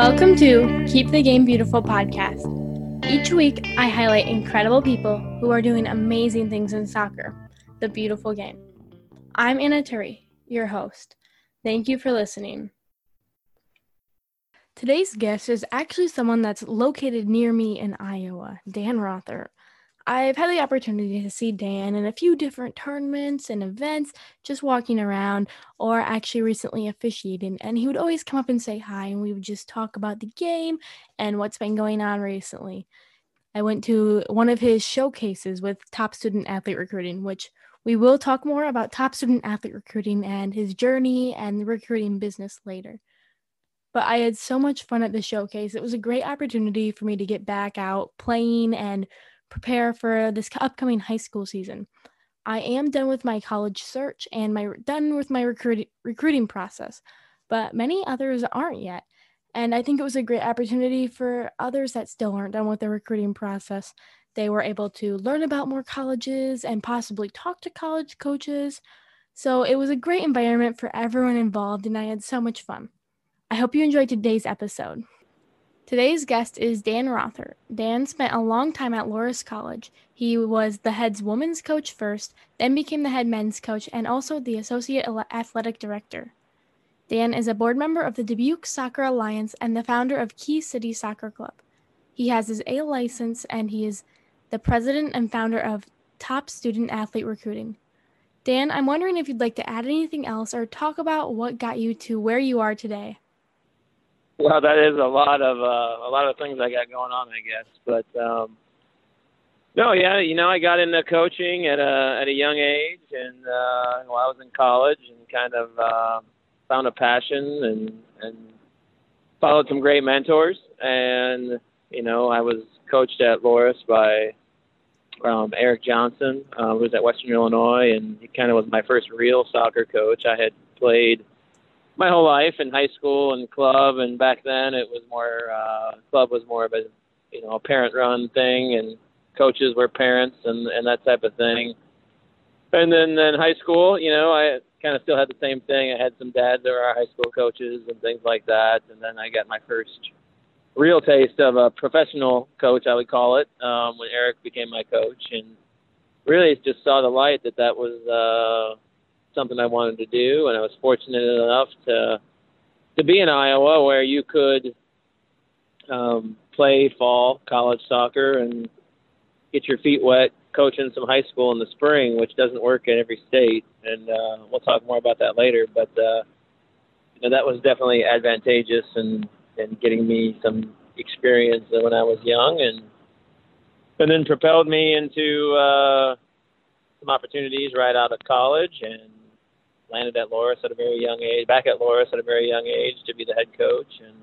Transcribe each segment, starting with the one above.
Welcome to Keep the Game Beautiful podcast. Each week, I highlight incredible people who are doing amazing things in soccer, the beautiful game. I'm Anna Turi, your host. Thank you for listening. Today's guest is actually someone that's located near me in Iowa, Dan Rothert. I've had the opportunity to see Dan in a few different tournaments and events, just walking around or actually recently officiating. And he would always come up and say hi, and we would just talk about the game and what's been going on recently. I went to one of his showcases with top student athlete recruiting, which we will talk more about top student athlete recruiting and his journey and the recruiting business later. But I had so much fun at the showcase. It was a great opportunity for me to get back out playing and prepare for this upcoming high school season. I am done with my college search and my done with my recruiting recruiting process, but many others aren't yet. And I think it was a great opportunity for others that still aren't done with their recruiting process. They were able to learn about more colleges and possibly talk to college coaches. So it was a great environment for everyone involved, and I had so much fun. I hope you enjoyed today's episode. Today's guest is Dan Rothert. Dan spent a long time at Loras College. He was the head's women's coach first, then became the head men's coach and also the associate athletic director. Dan is a board member of the Dubuque Soccer Alliance and the founder of Key City Soccer Club. He has his A license and he is the president and founder of Top Student Athlete Recruiting. Dan, I'm wondering if you'd like to add anything else or talk about what got you to where you are today. Well, that is a lot of uh, a lot of things I got going on, I guess. But um, no, yeah, you know, I got into coaching at a at a young age, and uh, while I was in college, and kind of uh, found a passion and and followed some great mentors. And you know, I was coached at Loras by um, Eric Johnson, uh, who was at Western Illinois, and he kind of was my first real soccer coach. I had played my whole life in high school and club, and back then it was more uh, club was more of a you know a parent run thing, and coaches were parents and and that type of thing. And then in high school, you know, I kind of still had the same thing. I had some dads that were our high school coaches and things like that, and then I got my first real taste of a professional coach, I would call it, um, when Eric became my coach, and really just saw the light that that was. Uh, something I wanted to do, and I was fortunate enough to to be in Iowa where you could um, play fall college soccer and get your feet wet coaching some high school in the spring, which doesn't work in every state, and uh, we'll talk more about that later. But uh, you know that was definitely advantageous and and getting me some experience when I was young, and and then propelled me into uh, some opportunities right out of college and landed at Loras at a very young age, back at Loras at a very young age to be the head coach, and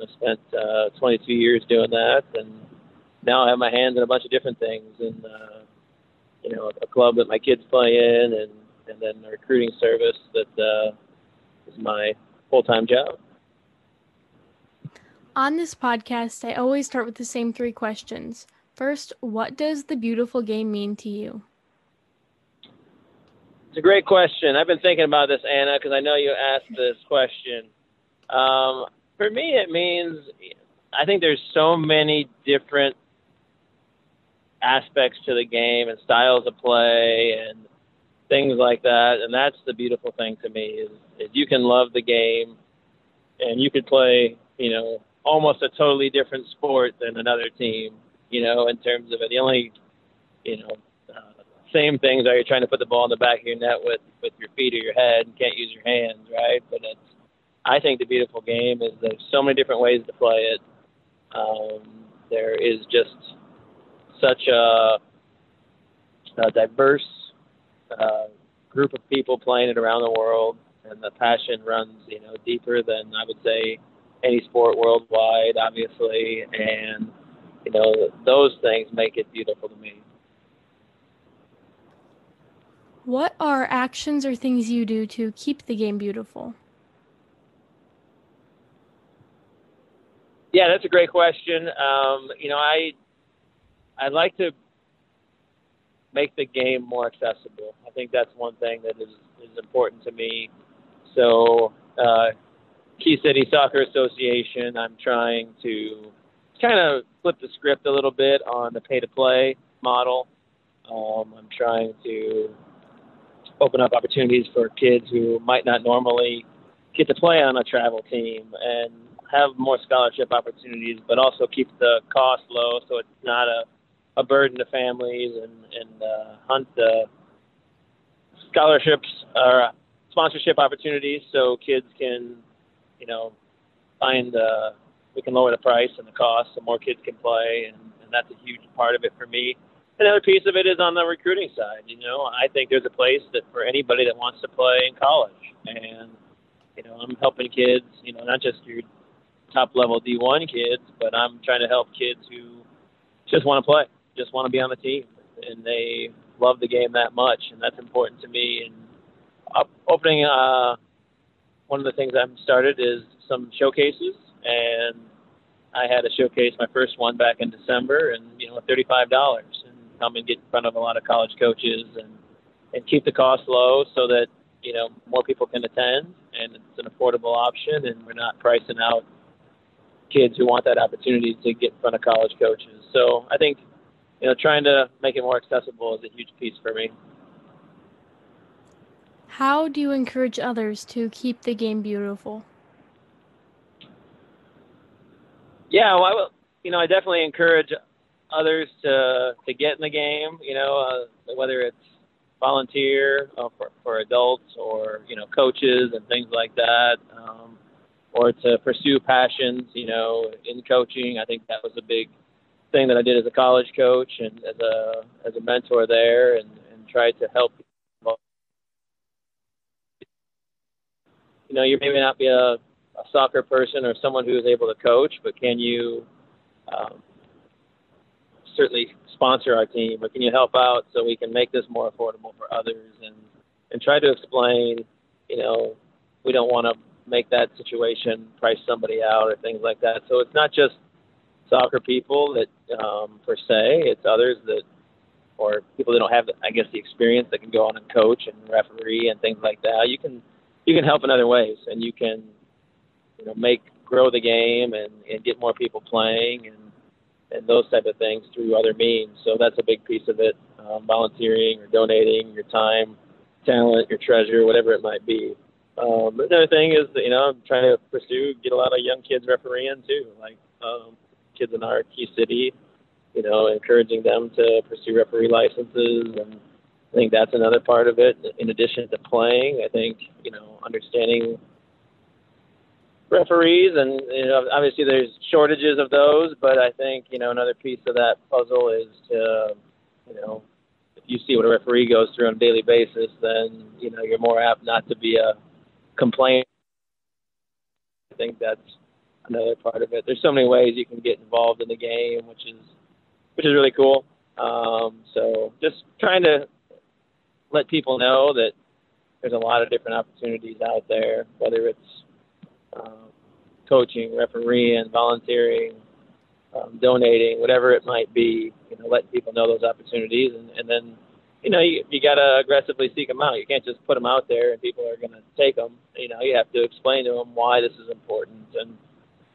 I spent uh, 22 years doing that, and now I have my hands in a bunch of different things, and uh, you know, a club that my kids play in, and and then a recruiting service that uh, is my full-time job. On this podcast, I always start with the same three questions. First, what does the beautiful game mean to you? It's a great question. I've been thinking about this, Anna, because I know you asked this question. Um, for me, it means I think there's so many different aspects to the game and styles of play and things like that, and that's the beautiful thing to me is, is you can love the game and you could play, you know, almost a totally different sport than another team, you know, in terms of it. The only, you know, same things are you're trying to put the ball in the back of your net with with your feet or your head and can't use your hands, right? But it's I think the beautiful game is there's so many different ways to play it. Um, there is just such a, a diverse uh, group of people playing it around the world, and the passion runs you know deeper than I would say any sport worldwide, obviously, and you know those things make it beautiful to me. What are actions or things you do to keep the game beautiful? Yeah, that's a great question. Um, you know, I I like to make the game more accessible. I think that's one thing that is is important to me. So, uh, Key City Soccer Association, I'm trying to kind of flip the script a little bit on the pay to play model. Um, I'm trying to open up opportunities for kids who might not normally get to play on a travel team and have more scholarship opportunities, but also keep the cost low so it's not a, a burden to families and, and uh, hunt the scholarships or sponsorship opportunities so kids can, you know, find uh, we can lower the price and the cost so more kids can play, and, and that's a huge part of it for me. Another piece of it is on the recruiting side. You know, I think there's a place that for anybody that wants to play in college, and you know, I'm helping kids. You know, not just your top level D1 kids, but I'm trying to help kids who just want to play, just want to be on the team, and they love the game that much, and that's important to me. And opening uh, one of the things I've started is some showcases, and I had a showcase my first one back in December, and you know, thirty-five dollars, come and get in front of a lot of college coaches and and keep the cost low so that you know more people can attend and it's an affordable option and we're not pricing out kids who want that opportunity to get in front of college coaches. So I think you know trying to make it more accessible is a huge piece for me. How do you encourage others to keep the game beautiful? Yeah, well, I will, you know, I definitely encourage others to to get in the game. You know, uh, whether it's volunteer uh, for, for adults or you know coaches and things like that, um, or to pursue passions. You know, in coaching, I think that was a big thing that I did as a college coach and as a as a mentor there, and, and tried to help. You know, you may not be a, a soccer person or someone who is able to coach, but can you um, certainly sponsor our team, but can you help out so we can make this more affordable for others and and try to explain, you know, we don't want to make that situation price somebody out or things like that. So it's not just soccer people that um, per se, it's others that or people that don't have, I guess, the experience that can go on and coach and referee and things like that. You can you can help in other ways, and you can you know make grow the game and, and get more people playing and and those type of things through other means. So that's a big piece of it: um, volunteering or donating your time, talent, your treasure, whatever it might be. Um, another thing is, that, you know, I'm trying to pursue get a lot of young kids refereeing too, like um, kids in our key city. You know, encouraging them to pursue referee licenses, and I think that's another part of it. In addition to playing, I think you know, understanding referees, and you know, obviously there's shortages of those. But I think you know another piece of that puzzle is to, you know, if you see what a referee goes through on a daily basis, then you know you're more apt not to be a complaint. I think that's another part of it. There's so many ways you can get involved in the game, which is which is really cool. Um, so just trying to let people know that there's a lot of different opportunities out there, whether it's um, coaching, refereeing, volunteering, um, donating, whatever it might be. You know, letting people know those opportunities, and, and then you know you you got to aggressively seek them out. You can't just put them out there and people are going to take them. You know, you have to explain to them why this is important, and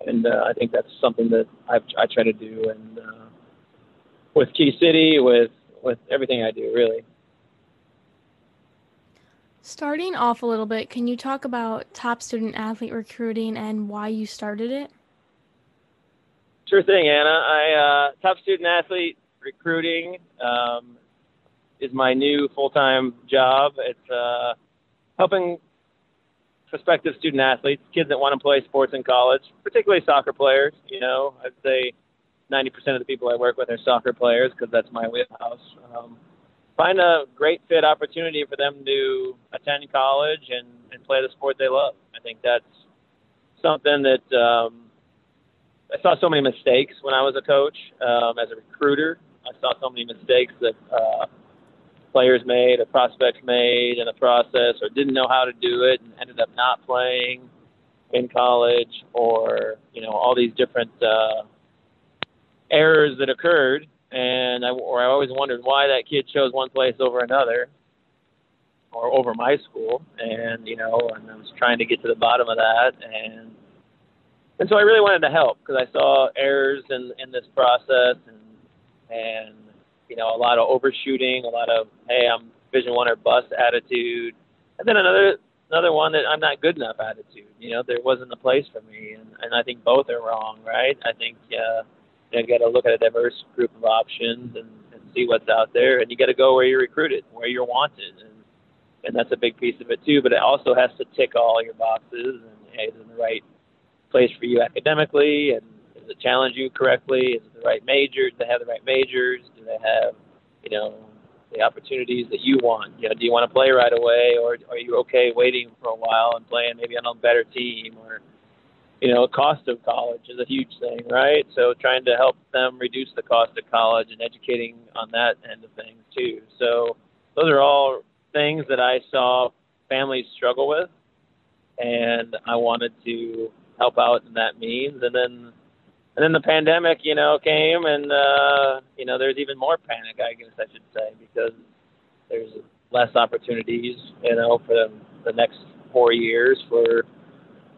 and uh, I think that's something that I've, I try to do, and uh, with Key City, with with everything I do, really. Starting off a little bit, can you talk about top student athlete recruiting and why you started it? Sure thing, Anna. I uh, top student athlete recruiting um, is my new full time job. It's uh, helping prospective student athletes, kids that want to play sports in college, particularly soccer players. You know, I'd say 90% of the people I work with are soccer players because that's my wheelhouse. Um, find a great fit opportunity for them to attend college and, and play the sport they love. I think that's something that um, I saw so many mistakes when I was a coach um, as a recruiter. I saw so many mistakes that uh, players made, or prospects made in the process, or didn't know how to do it and ended up not playing in college, or you know all these different uh, errors that occurred and I, or I always wondered why that kid chose one place over another, or over my school, and you know, and I was trying to get to the bottom of that, and and so I really wanted to help because I saw errors in in this process and and you know a lot of overshooting, a lot of hey I'm Division One or bust attitude, and then another another one that I'm not good enough attitude. You know there wasn't a place for me, and and I think both are wrong, right? I think uh, you got to look at a diverse group of options and, and see what's out there, and you got to go where you're recruited, where you're wanted, and and that's a big piece of it too. But it also has to tick all your boxes and hey, is in the right place for you academically, and does it challenge you correctly? Is it the right majors? Do they have the right majors? Do they have, you know, the opportunities that you want? You know, do you want to play right away, or are you okay waiting for a while and playing maybe on a better team, or you know, cost of college is a huge thing, right? So trying to help them reduce the cost of college and educating on that end of things too. So those are all things that I saw families struggle with, and I wanted to help out in that means. And then and then the pandemic, you know, came, and uh, you know, there's even more panic, I guess I should say, because there's less opportunities, you know, for the, the next four years for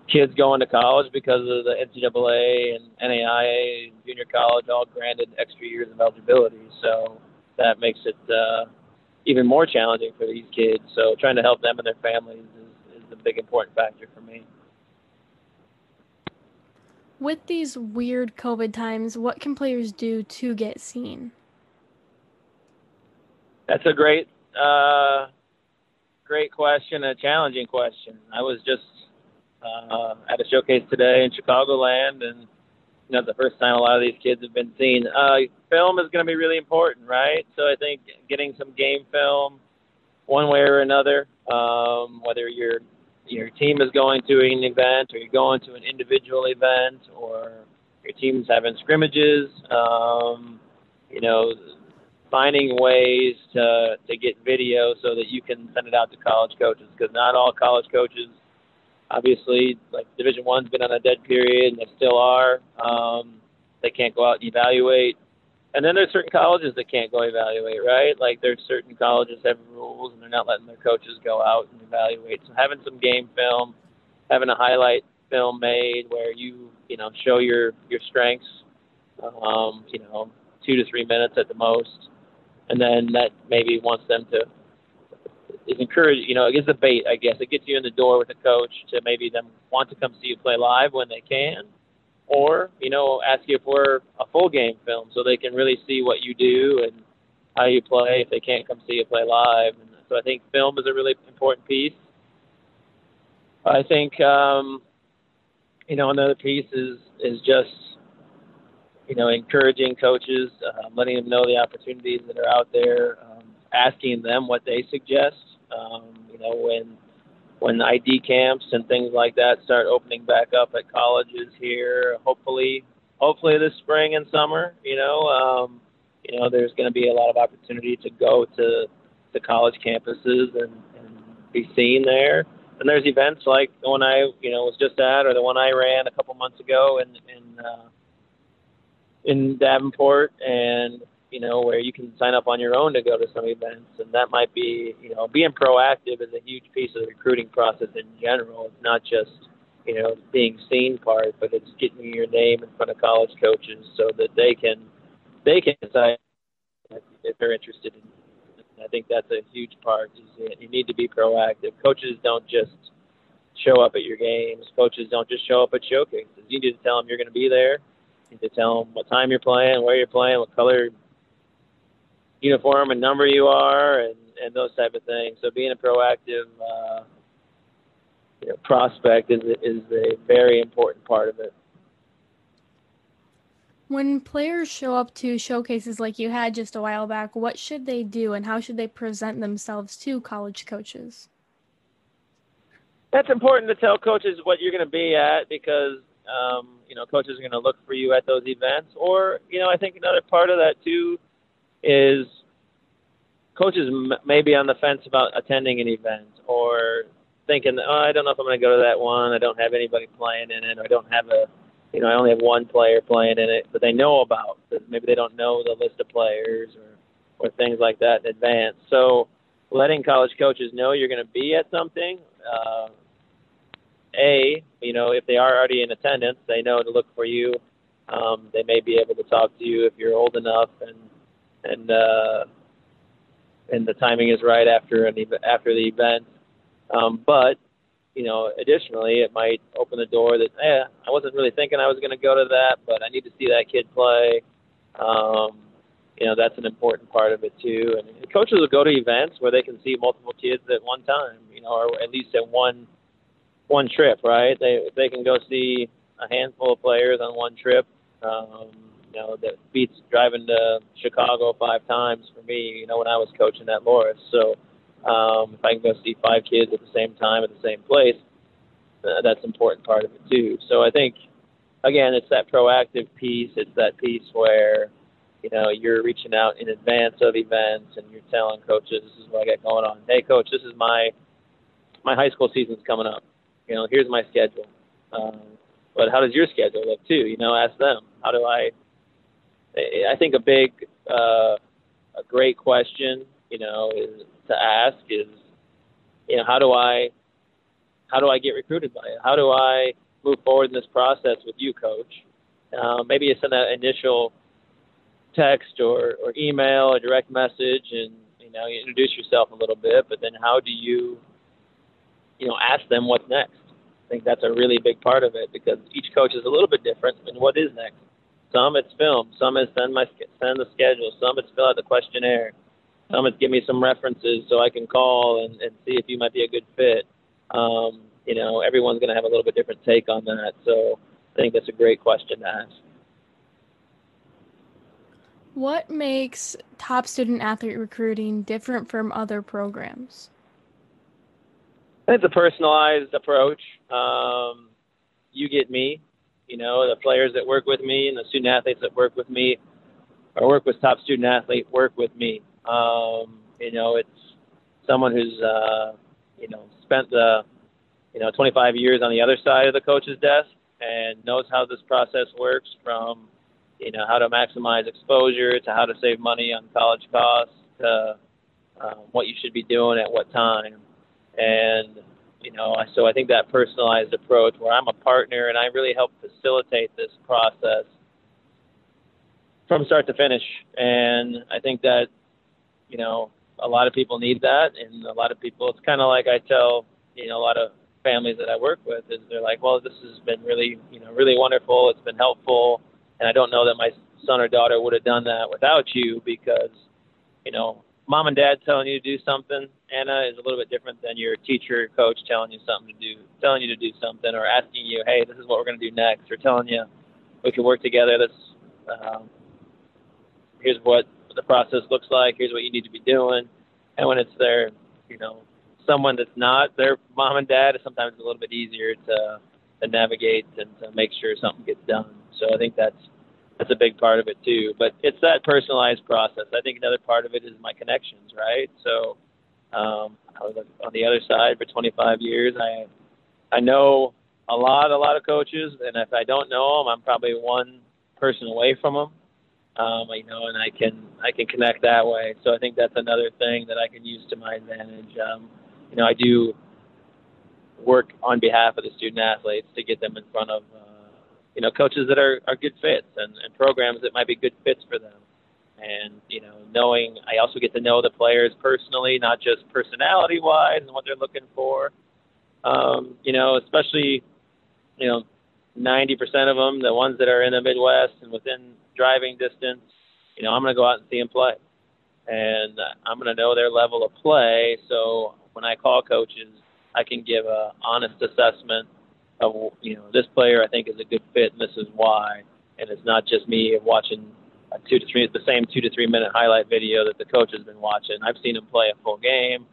kids going to college because of the NCAA and NAIA and junior college all granted extra years of eligibility. So that makes it uh, even more challenging for these kids. So trying to help them and their families is, is a big important factor for me. With these weird COVID times, what can players do to get seen? That's a great, uh, great question, a challenging question. I was just uh, at a showcase today in Chicagoland, and you know, the first time a lot of these kids have been seen. Uh, film is going to be really important, right? So I think getting some game film, one way or another, um, whether you're your team is going to an event or you're going to an individual event or your team's having scrimmages, um, you know, finding ways to, to get video so that you can send it out to college coaches because not all college coaches, obviously, like Division One's been on a dead period and they still are. Um, they can't go out and evaluate and then there's certain colleges that can't go evaluate, right? Like there's certain colleges have rules and they're not letting their coaches go out and evaluate. So having some game film, having a highlight film made where you, you know, show your your strengths, um, you know, two to three minutes at the most, and then that maybe wants them to is encourage, you know, it gives a bait, I guess. It gets you in the door with a coach to maybe them want to come see you play live when they can or you know ask you for a full game film so they can really see what you do and how you play if they can't come see you play live. And so I think film is a really important piece. I think um, you know another piece is is just you know encouraging coaches, uh, letting them know the opportunities that are out there, um, asking them what they suggest. Um, you know when when ID camps and things like that start opening back up at colleges here, hopefully, hopefully this spring and summer, you know, um, you know, there's going to be a lot of opportunity to go to the college campuses and, and be seen there. And there's events like the one I, you know, was just at, or the one I ran a couple months ago in in uh, in Davenport, and you know, where you can sign up on your own to go to some events, and that might be, you know, being proactive is a huge piece of the recruiting process in general. It's not just, you know, being seen part, but it's getting your name in front of college coaches so that they can, they can decide if they're interested in. I think that's a huge part. Is you need to be proactive. Coaches don't just show up at your games. Coaches don't just show up at showcases. You need to tell them you're going to be there. You need to tell them what time you're playing, where you're playing, what color uniform and number you are, and and those type of things. So being a proactive uh, you know, prospect is is a very important part of it. When players show up to showcases like you had just a while back, what should they do and how should they present themselves to college coaches? That's important to tell coaches what you're going to be at because um, you know coaches are going to look for you at those events. Or you know I think another part of that too is coaches m- may be on the fence about attending an event or thinking, oh, I don't know if I'm going to go to that one. I don't have anybody playing in it. Or I don't have a, you know, I only have one player playing in it, but they know about. Maybe they don't know the list of players or, or things like that in advance. So letting college coaches know you're going to be at something, uh, a, you know, if they are already in attendance, they know to look for you. Um, they may be able to talk to you if you're old enough and and uh, and the timing is right after an ev- after the event. Um, but you know, additionally, it might open the door that, eh, I wasn't really thinking I was going to go to that, but I need to see that kid play. Um, you know, that's an important part of it too. And coaches will go to events where they can see multiple kids at one time, you know, or at least at one one trip, right? They they can go see a handful of players on one trip. Um, you know, that beats driving to Chicago five times for me. You know, when I was coaching at Loras, so um, if I can go see five kids at the same time at the same place, uh, that's an important part of it too. So I think, again, it's that proactive piece. It's that piece where, you know, you're reaching out in advance of events and you're telling coaches, this is what I got going on. Hey, coach, this is my my high school season's coming up. You know, here's my schedule. Um, but how does your schedule look too? You know, ask them. How do I? I think a big, uh, a great question, you know, is to ask is, you know, how do I, how do I get recruited by it? How do I move forward in this process with you, coach? Uh, maybe it's in that initial text or, or email or direct message and, you know, you introduce yourself a little bit, but then how do you, you know, ask them what's next? I think that's a really big part of it because each coach is a little bit different in what is next. Some it's film, some is send my send the schedule, some it's fill out the questionnaire, Some it's give me some references so I can call and, and see if you might be a good fit. Um, you know, everyone's going to have a little bit different take on that. So I think that's a great question to ask. What makes top student athlete recruiting different from other programs? It's a personalized approach. Um, you get me, you know, the players that work with me and the student athletes that work with me or work with top student athlete work with me. Um, you know, it's someone who's uh, you know spent the you know 25 years on the other side of the coach's desk and knows how this process works from you know how to maximize exposure to how to save money on college costs to um, what you should be doing at what time and you know so i think that personalized approach where i'm a partner and i really help facilitate this process from start to finish and i think that you know, a lot of people need that, and a lot of people. It's kind of like I tell you know a lot of families that I work with is they're like, well, this has been really you know really wonderful. It's been helpful, and I don't know that my son or daughter would have done that without you because you know mom and dad telling you to do something, Anna, is a little bit different than your teacher, or coach telling you something to do, telling you to do something, or asking you, hey, this is what we're going to do next, or telling you we can work together. This, um, here's what the process looks like. Here's what you need to be doing. And when it's their, you know, someone that's not their mom and dad, it's sometimes a little bit easier to to navigate and to make sure something gets done. So I think that's that's a big part of it too. But it's that personalized process. I think another part of it is my connections, right? So um, I was on the other side for 25 years. I I know a lot, a lot of coaches, and if I don't know them, I'm probably one person away from them um, you know, and I can I can connect that way. So I think that's another thing that I can use to my advantage. Um, you know, I do work on behalf of the student athletes to get them in front of uh, you know coaches that are, are good fits and, and programs that might be good fits for them. And you know, knowing I also get to know the players personally, not just personality wise and what they're looking for. Um, you know, especially you know, 90% of them, the ones that are in the Midwest and within driving distance, you know, I'm going to go out and see them play. And I'm going to know their level of play. So when I call coaches, I can give a honest assessment of, you know, this player I think is a good fit and this is why. And it's not just me watching a two to three, the same two to three minute highlight video that the coach has been watching. I've seen him play a full game.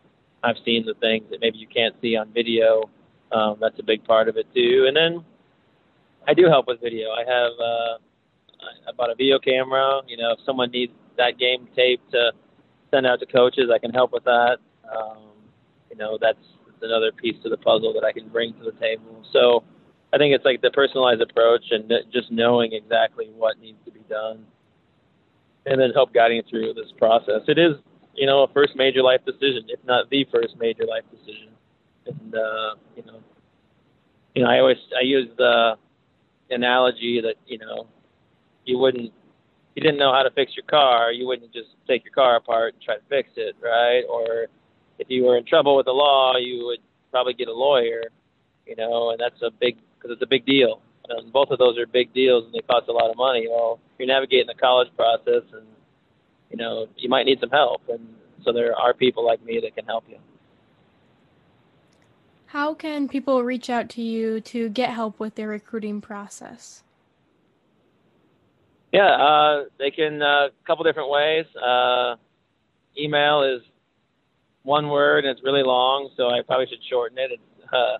I've seen the things that maybe you can't see on video. Um, that's a big part of it too. And then I do help with video. I have uh, I bought a video camera. You know, if someone needs that game tape to send out to coaches, I can help with that. Um, you know, that's, another piece to the puzzle that I can bring to the table. So I think it's like the personalized approach and just knowing exactly what needs to be done, and then help guiding through this process. It is, you know, a first major life decision, if not the first major life decision. And uh, you know, you know, I always I use the analogy that you know you wouldn't you didn't know how to fix your car, you wouldn't just take your car apart and try to fix it, right? Or if you were in trouble with the law, you would probably get a lawyer, you know, and that's a big because it's a big deal. And both of those are big deals and they cost a lot of money. Well, you're navigating the college process, and you know you might need some help, and so there are people like me that can help you. How can people reach out to you to get help with their recruiting process? Yeah, uh, they can a uh, couple different ways. Uh, email is one word and it's really long, so I probably should shorten it. It's uh,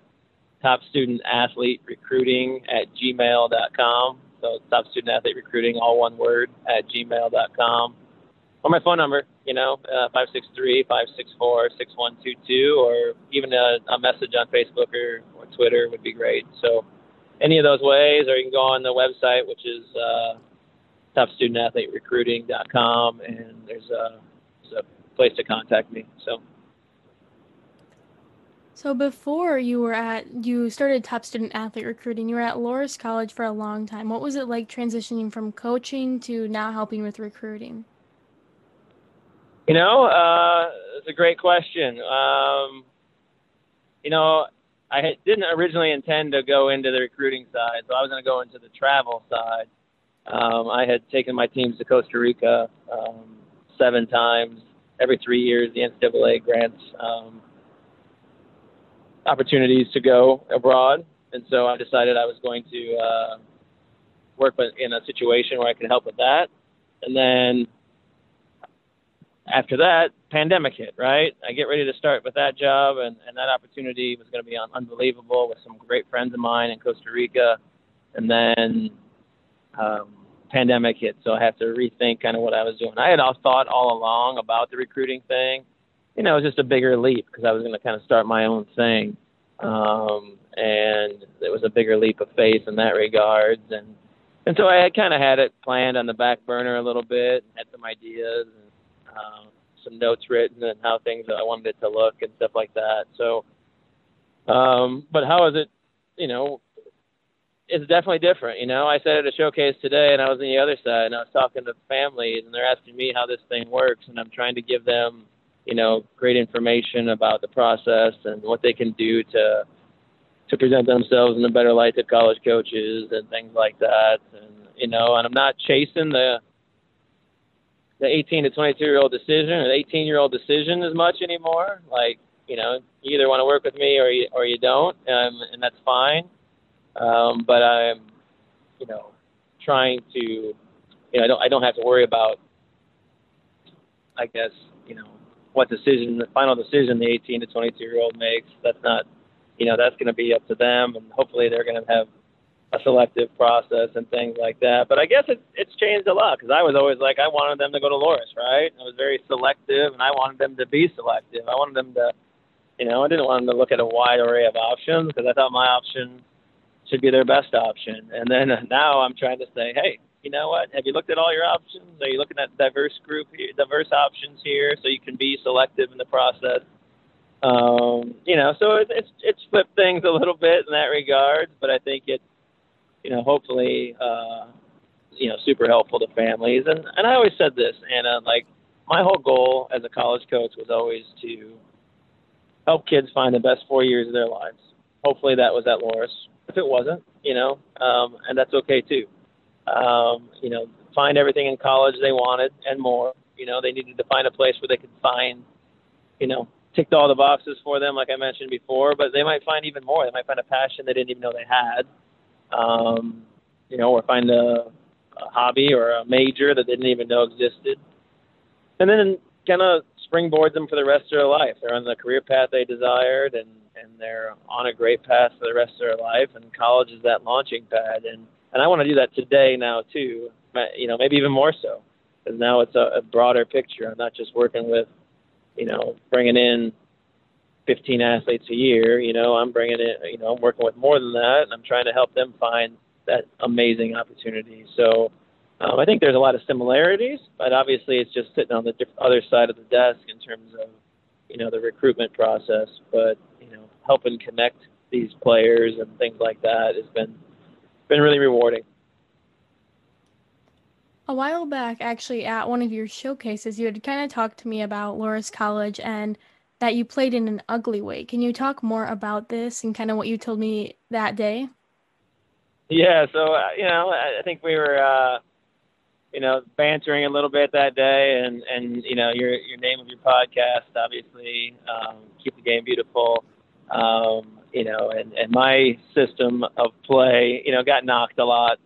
top student athlete recruiting at gmail.com. So top student athlete recruiting, all one word at gmail.com or my phone number, you know, uh, 563 564 6122, or even a, a, message on Facebook or, or, Twitter would be great. So, any of those ways, or you can go on the website, which is uh, topstudentathleterecruiting.com, and there's a, there's a place to contact me. So, so before you were at you started top student athlete recruiting, you were at Loras College for a long time. What was it like transitioning from coaching to now helping with recruiting? You know, uh, it's a great question. Um, you know, I didn't originally intend to go into the recruiting side, so I was going to go into the travel side. Um, I had taken my teams to Costa Rica um, seven times. Every three years, the NCAA grants um, opportunities to go abroad, and so I decided I was going to uh, work in a situation where I could help with that. And then after that, pandemic hit, right? I get ready to start with that job, and, and that opportunity was going to be unbelievable with some great friends of mine in Costa Rica. And then um, pandemic hit, so I have to rethink kind of what I was doing. I had all thought all along about the recruiting thing. You know, it was just a bigger leap because I was going to kind of start my own thing. Um, and it was a bigger leap of faith in that regards. And, and so I had kind of had it planned on the back burner a little bit, had some ideas. And, um, some notes written and how things I wanted it to look and stuff like that. So, um, but how is it? You know, it's definitely different. You know, I said at a showcase today, and I was on the other side, and I was talking to families, and they're asking me how this thing works, and I'm trying to give them, you know, great information about the process and what they can do to to present themselves in a better light to college coaches and things like that. And you know, and I'm not chasing the the 18 to 22 year old decision or the 18 year old decision as much anymore. Like, you know, you either want to work with me or you, or you don't, um, and that's fine. Um, but I'm, you know, trying to, you know, I don't, I don't have to worry about, I guess, you know, what decision, the final decision the 18 to 22 year old makes. That's not, you know, that's going to be up to them, and hopefully they're going to have a selective process and things like that. But I guess it's it's changed a lot because I was always like I wanted them to go to Loras, right? I was very selective, and I wanted them to be selective. I wanted them to, you know, I didn't want them to look at a wide array of options because I thought my option should be their best option. And then now I'm trying to say, hey, you know what? Have you looked at all your options? Are you looking at diverse group, diverse options here, so you can be selective in the process? Um, you know, so it's it's it's flipped things a little bit in that regard, but I think it's you know, hopefully, uh, you know, super helpful to families. And and I always said this, Anna, like my whole goal as a college coach was always to help kids find the best four years of their lives. Hopefully, that was at Loras. If it wasn't, you know, um, and that's okay too. Um, you know, find everything in college they wanted and more. You know, they needed to find a place where they could find, you know, ticked all the boxes for them, like I mentioned before, but they might find even more. They might find a passion they didn't even know they had um, you know, or find a, a hobby or a major that they didn't even know existed, and then kind of springboard them for the rest of their life. They're on the career path they desired, and and they're on a great path for the rest of their life. And college is that launching pad, and and I want to do that today now too. You know, maybe even more so, because now it's a, a broader picture. I'm not just working with, you know, bringing in 15 athletes a year. You know, I'm bringing it. You know, I'm working with more than that, and I'm trying to help them find that amazing opportunity. So um, I think there's a lot of similarities, but obviously it's just sitting on the diff- other side of the desk in terms of you know the recruitment process. But you know, helping connect these players and things like that has been been really rewarding. A while back, actually, at one of your showcases, you had kind of talked to me about Loras College and that you played in an ugly way. Can you talk more about this and kind of what you told me that day? Yeah, so uh, you know, I think we were, uh, you know, bantering a little bit that day, and and you know, your your name of your podcast, obviously, um, keep the game beautiful. Um, you know, and and my system of play, you know, got knocked a lot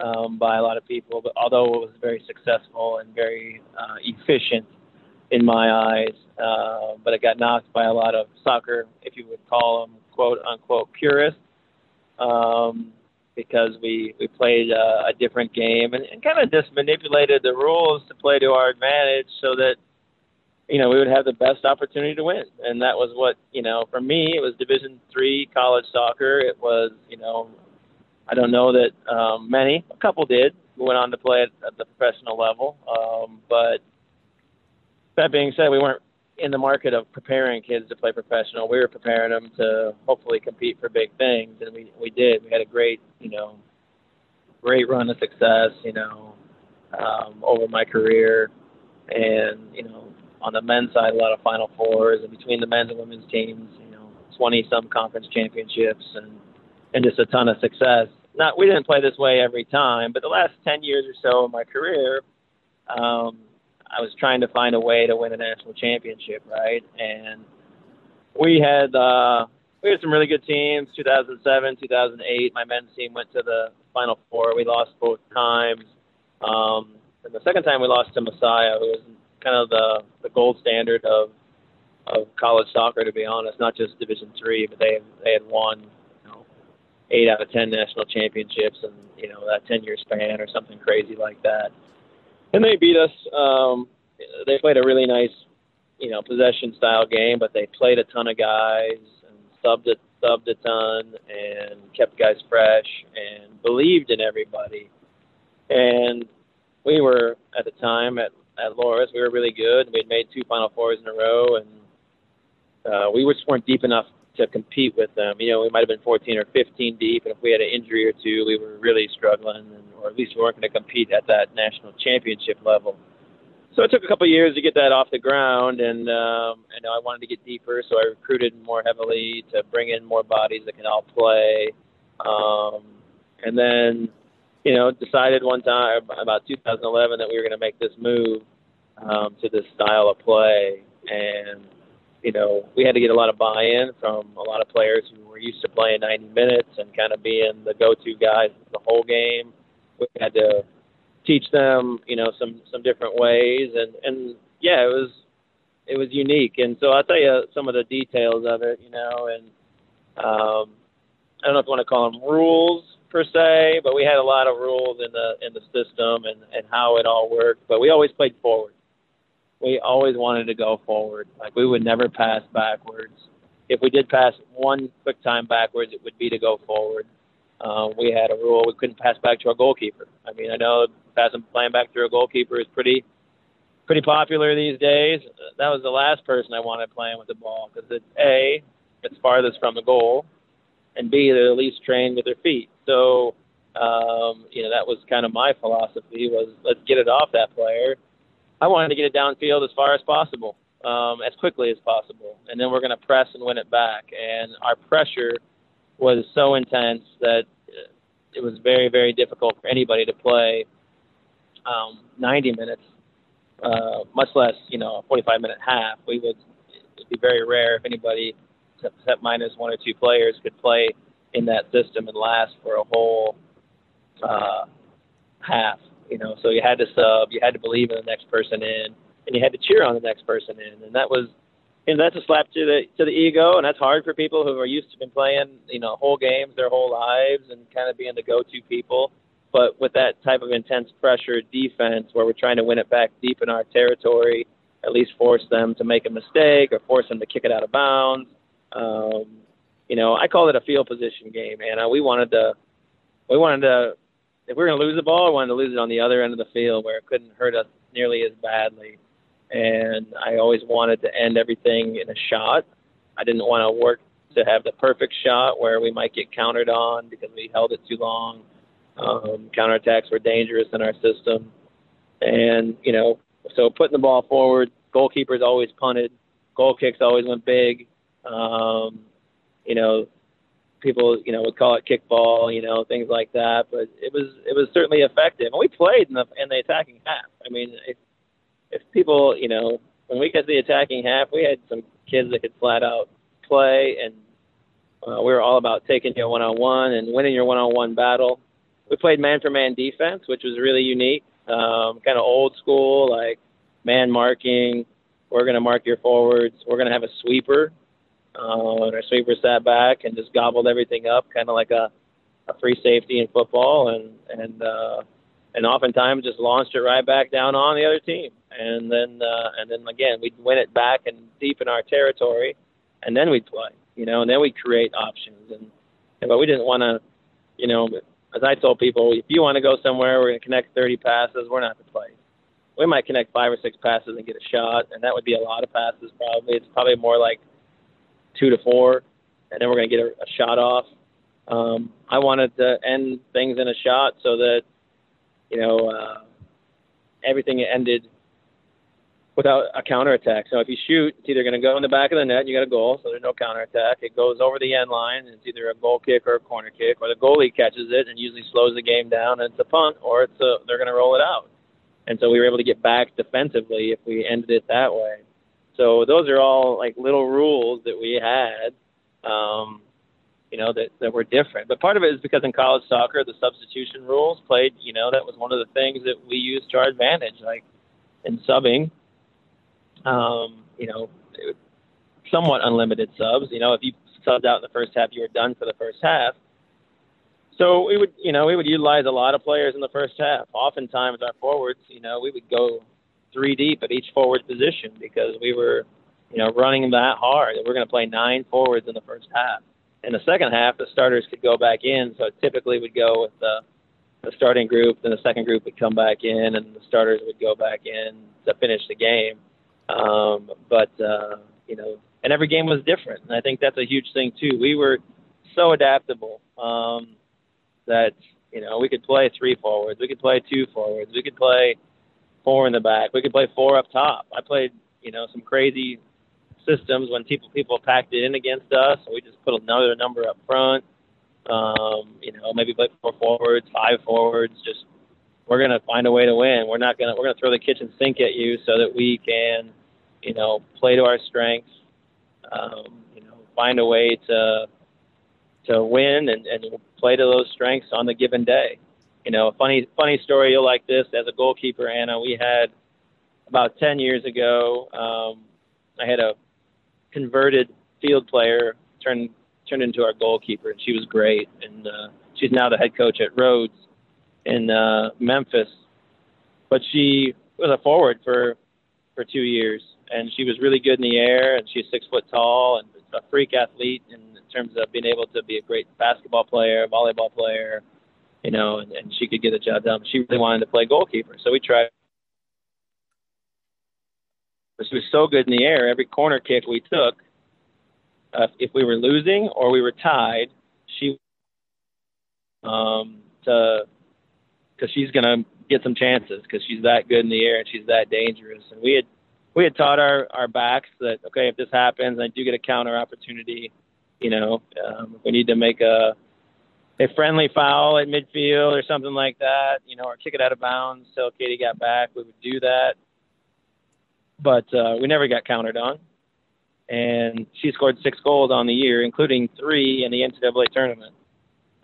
um, by a lot of people. But although it was very successful and very uh, efficient in my eyes, uh, but it got knocked by a lot of soccer, if you would call them quote unquote purists, um, because we we played uh, a different game and, and kind of just manipulated the rules to play to our advantage, so that you know we would have the best opportunity to win. And that was what you know for me it was Division three college soccer. It was you know I don't know that um, many, a couple did, went on to play at, at the professional level. Um, but that being said, we weren't in the market of preparing kids to play professional. We were preparing them to hopefully compete for big things, and we we did. We had a great, you know, great run of success, you know, um, over my career, and you know, on the men's side, a lot of Final Fours, and between the men's and women's teams, you know, 20 some conference championships, and and just a ton of success not we didn't play this way every time, but the last ten years or so of my career, um, I was trying to find a way to win a national championship, right? And we had uh, we had some really good teams. 2007, 2008, my men's team went to the Final Four. We lost both times. Um, and the second time we lost to Messiah, who was kind of the the gold standard of of college soccer, to be honest, not just Division three, but they they had won eight out of ten national championships and you know that ten year span or something crazy like that. And they beat us. Um, they played a really nice, you know, possession style game, but they played a ton of guys and subbed it, subbed a ton and kept guys fresh and believed in everybody. And we were at the time at at Loras, we were really good. We had made two Final Fours in a row, and uh, we just weren't deep enough to compete with them. You know, we might have been 14 or 15 deep, and if we had an injury or two, we were really struggling, and, or at least we weren't going to compete at that national championship level. So it took a couple of years to get that off the ground, and um, and I wanted to get deeper, so I recruited more heavily to bring in more bodies that can all play, um, and then you know decided one time about 2011 that we were going to make this move um, to this style of play, and you know, we had to get a lot of buy-in from a lot of players who were used to playing 90 minutes and kind of being the go-to guys the whole game. We had to teach them, you know, some some different ways, and and yeah, it was it was unique. And so I'll tell you some of the details of it, you know, and um, I don't know if you want to call them rules per se, but we had a lot of rules in the in the system and and how it all worked. But we always played forward we always wanted to go forward. Like we would never pass backwards. If we did pass one quick time backwards, it would be to go forward. Um, we had a rule we couldn't pass back to our goalkeeper. I mean, I know passing playing back to a goalkeeper is pretty pretty popular these days. That was the last person I wanted playing with the ball because it's a it's farthest from the goal, and b they're the least trained with their feet. So um, you know that was kind of my philosophy was let's get it off that player I wanted to get it downfield as far as possible, um, as quickly as possible, and then we're going to press and win it back. And our pressure was so intense that it was very, very difficult for anybody to play um, 90 minutes, uh, much less you know a 45 minute half. We would it'd be very rare if anybody, except minus one or two players, could play in that system and last for a whole uh, half. You know, so you had to sub, you had to believe in the next person in, and you had to cheer on the next person in, and that was, and that's a slap to the to the ego, and that's hard for people who are used to been playing, you know, whole games their whole lives and kind of being the go-to people. But with that type of intense pressure defense, where we're trying to win it back deep in our territory, at least force them to make a mistake or force them to kick it out of bounds. Um, you know, I call it a field position game, and we wanted to we wanted to if we are going to lose the ball, I wanted to lose it on the other end of the field where it couldn't hurt us nearly as badly. And I always wanted to end everything in a shot. I didn't want to work to have the perfect shot where we might get countered on because we held it too long. Um, counterattacks were dangerous in our system, and you know, so putting the ball forward, goalkeepers always punted, goal kicks always went big. Um, you know, people you know would call it kickball, you know, things like that. But it was it was certainly effective, and we played in the in the attacking half. I mean, if if people you know when we got to the attacking half, we had some kids that could flat out play, and uh, we were all about taking you one on one and winning your one on one battle. We played man for man defense, which was really unique, um, kind of old school, like man marking. We're going to mark your forwards. We're going to have a sweeper uh, and our sweeper sat back and just gobbled everything up, kind of like a, a free safety in football, and and uh, and oftentimes just launched it right back down on the other team, and then uh, and then again we'd win it back and deep in our territory, and then we'd play, you know, and then we'd create options, and, and but we didn't want to, you know, as I told people, if you want to go somewhere, we're going to connect 30 passes, we're not the place. We might connect five or six passes and get a shot, and that would be a lot of passes. Probably it's probably more like two to four, and then we're going to get a, a shot off. Um, I wanted to end things in a shot so that you know uh, everything ended without a counterattack. So if you shoot, it's either going to go in the back of the net and you got a goal, so there's no counterattack. It goes over the end line, and it's either a goal kick or a corner kick, or the goalie catches it and usually slows the game down, and it's a punt, or it's a, they're going to roll it out. And so we were able to get back defensively if we ended it that way. So those are all like little rules that we had, um, you know, that, that were different. But part of it is because in college soccer, the substitution rules played, you know, that was one of the things that we used to our advantage. Like in subbing, um, you know, somewhat unlimited subs. You know, if you subbed out in the first half, you were done for the first half. So we would, you know, we would utilize a lot of players in the first half. Oftentimes, our forwards, you know, we would go three deep at each forward position because we were, you know, running that hard. We're going to play nine forwards in the first half. In the second half, the starters could go back in, so it typically would go with the, the starting group, then the second group would come back in, and the starters would go back in to finish the game. Um, but uh, you know, and every game was different, and I think that's a huge thing too. We were so adaptable um, that you know we could play three forwards, we could play two forwards, we could play four in the back. We could play four up top. I played, you know, some crazy systems when people people packed it in against us. We just put another number up front. Um, you know, maybe play four forwards, five forwards. Just we're gonna find a way to win. We're not gonna we're gonna throw the kitchen sink at you so that we can, you know, play to our strengths. Um, you know, find a way to to win and, and play to those strengths on the given day you know, a funny funny story you'll like this. As a goalkeeper, Anna, we had about ten years ago. Um, I had a converted field player turn turned into our goalkeeper, and she was great. And uh, she's now the head coach at Rhodes in uh, Memphis. But she was a forward for for two years, and she was really good in the air, and she's six foot tall and a freak athlete in terms of being able to be a great basketball player, volleyball player, you know, and, and she could get the job done. She really wanted to play goalkeeper, so we tried. But she was so good in the air. Every corner kick we took, uh, if we were losing or we were tied, she um to because she's gonna get some chances because she's that good in the air and she's that dangerous. And we had we had taught our our backs that okay, if this happens, I do get a counter opportunity. You know, um, we need to make a a friendly foul at midfield or something like that, you know, or kick it out of bounds till Katie got back, we would do that. But uh, we never got countered on. And she scored six goals on the year, including three in the NCAA tournament.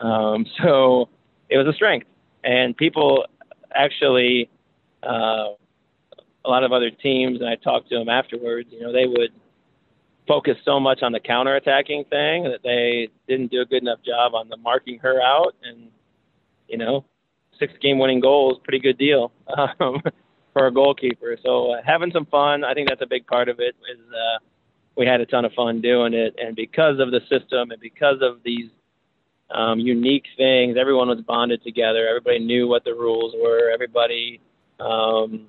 Um, so it was a strength. And people actually, uh, a lot of other teams, and I talked to them afterwards, you know, they would – focused so much on the counterattacking thing that they didn't do a good enough job on the marking her out. And, you know, six game winning goals, pretty good deal um, for a goalkeeper. So uh, having some fun, I think that's a big part of it. Is uh, we had a ton of fun doing it, and because of the system and because of these um, unique things, everyone was bonded together. Everybody knew what the rules were. Everybody um,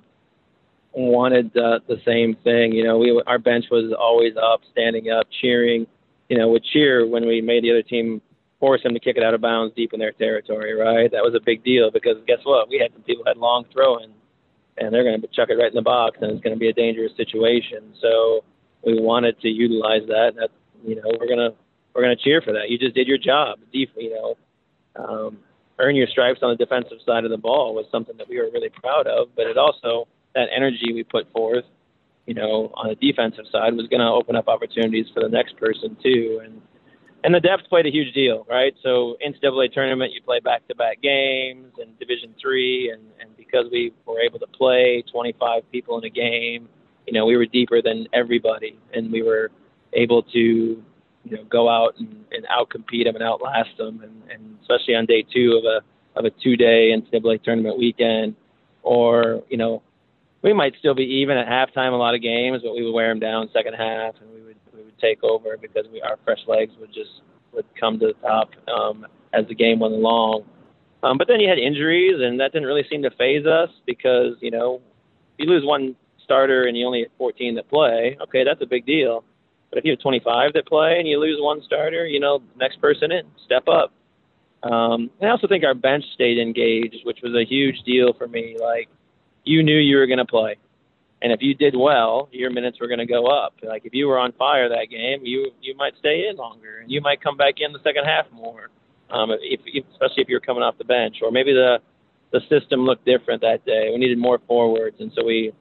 wanted uh, the same thing. You know, we our bench was always up, standing up, cheering. you know, would cheer when we made the other team force them to kick it out of bounds deep in their territory, right? That was a big deal because guess what? We had some people had long throwing, and they're going to chuck it right in the box, and it's going to be a dangerous situation. So we wanted to utilize that. That you know, we're gonna we're gonna cheer for that. You just did your job. Def, you know, um, earn your stripes on the defensive side of the ball was something that we were really proud of. But it also that energy we put forth, you know, on the defensive side was going to open up opportunities for the next person too. And and the depth played a huge deal, right? So NCAA tournament, you play back-to-back games, and Division three, and and because we were able to play 25 people in a game, you know, we were deeper than everybody, and we were able to, you know, go out and, and outcompete them and outlast them, and, and especially on day two of a of a two-day NCAA tournament weekend, or you know, we might still be even at halftime a lot of games, but we would wear them down second half, and we would we would take over because we our fresh legs would just would come to the top um, as the game went along. Um, but then you had injuries, and that didn't really seem to phase us because you know you lose one starter and you only have 14 that play. Okay, that's a big deal. But if you have 25 that play and you lose one starter, you know, next person in, step up. Um, I also think our bench stayed engaged, which was a huge deal for me. Like, you knew you were going to play, and if you did well, your minutes were going to go up. Like, if you were on fire that game, you you might stay in longer, and you might come back in the second half more. Um, if, if especially if you're coming off the bench, or maybe the the system looked different that day. We needed more forwards, and so we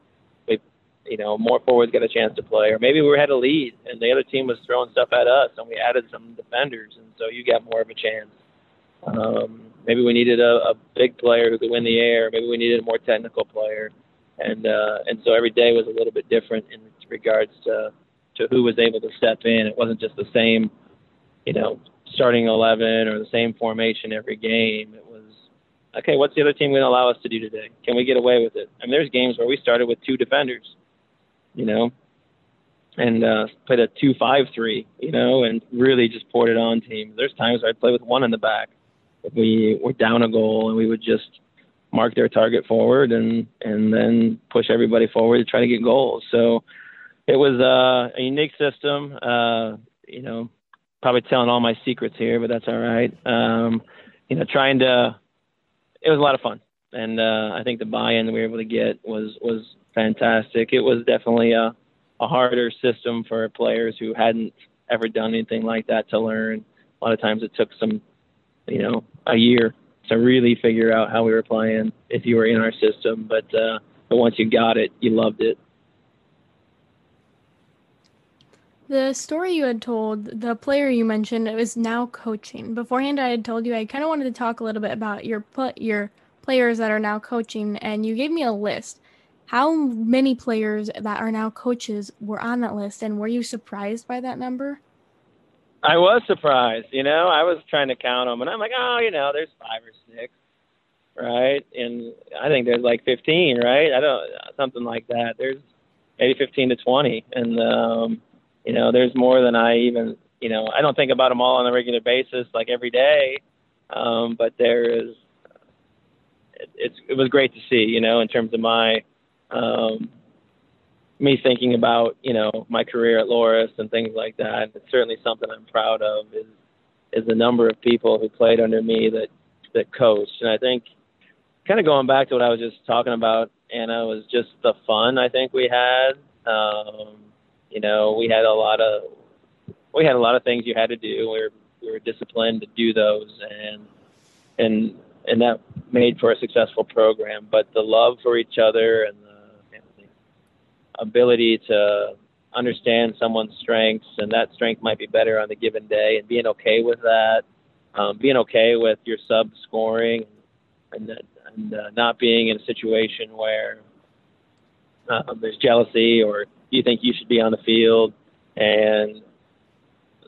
we you know, more forwards get a chance to play, or maybe we had a lead and the other team was throwing stuff at us, and we added some defenders, and so you got more of a chance. Um, maybe we needed a, a big player who could win the air. Maybe we needed a more technical player, and uh, and so every day was a little bit different in regards to to who was able to step in. It wasn't just the same, you know, starting eleven or the same formation every game. It was okay. What's the other team going to allow us to do today? Can we get away with it? I mean, there's games where we started with two defenders you know, and uh, played a two-five-three, you know, and really just poured it on teams. There's times where I'd play with one in the back. We were down a goal, and we would just mark their target forward and and then push everybody forward to try to get goals. So it was uh, a unique system. Uh, you know, probably telling all my secrets here, but that's all right. Um, you know, trying to. It was a lot of fun, and uh, I think the buy-in we were able to get was was fantastic. It was definitely a, a harder system for players who hadn't ever done anything like that to learn. A lot of times it took some, you know, a year to really figure out how we were playing if you were in our system. But uh, but once you got it, you loved it. The story you had told, the player you mentioned, it was now coaching. Beforehand, I had told you I kind of wanted to talk a little bit about your your players that are now coaching, and you gave me a list. How many players that are now coaches were on that list, and were you surprised by that number? I was surprised. You know, I was trying to count them, and I'm like, oh, you know, there's five or six, right? And I think there's like 15, right? I don't something like that. There's maybe 15 to 20, and um, you know, there's more than I even, you know, I don't think about them all on a regular basis, like every day. Um, but there is, it, it's it was great to see, you know, in terms of my um, me thinking about you know my career at Loras and things like that. It's certainly something I'm proud of is is the number of people who played under me that that coached, and I think kind of going back to what I was just talking about, Anna, was just the fun I think we had. Um, you know, we had a lot of we had a lot of things you had to do. We were we were disciplined to do those, and and and that made for a successful program. But the love for each other and ability to understand someone's strengths, and that strength might be better on the given day, and being okay with that, um, being okay with your sub scoring, and, and uh, not being in a situation where um, there's jealousy or you think you should be on the field, and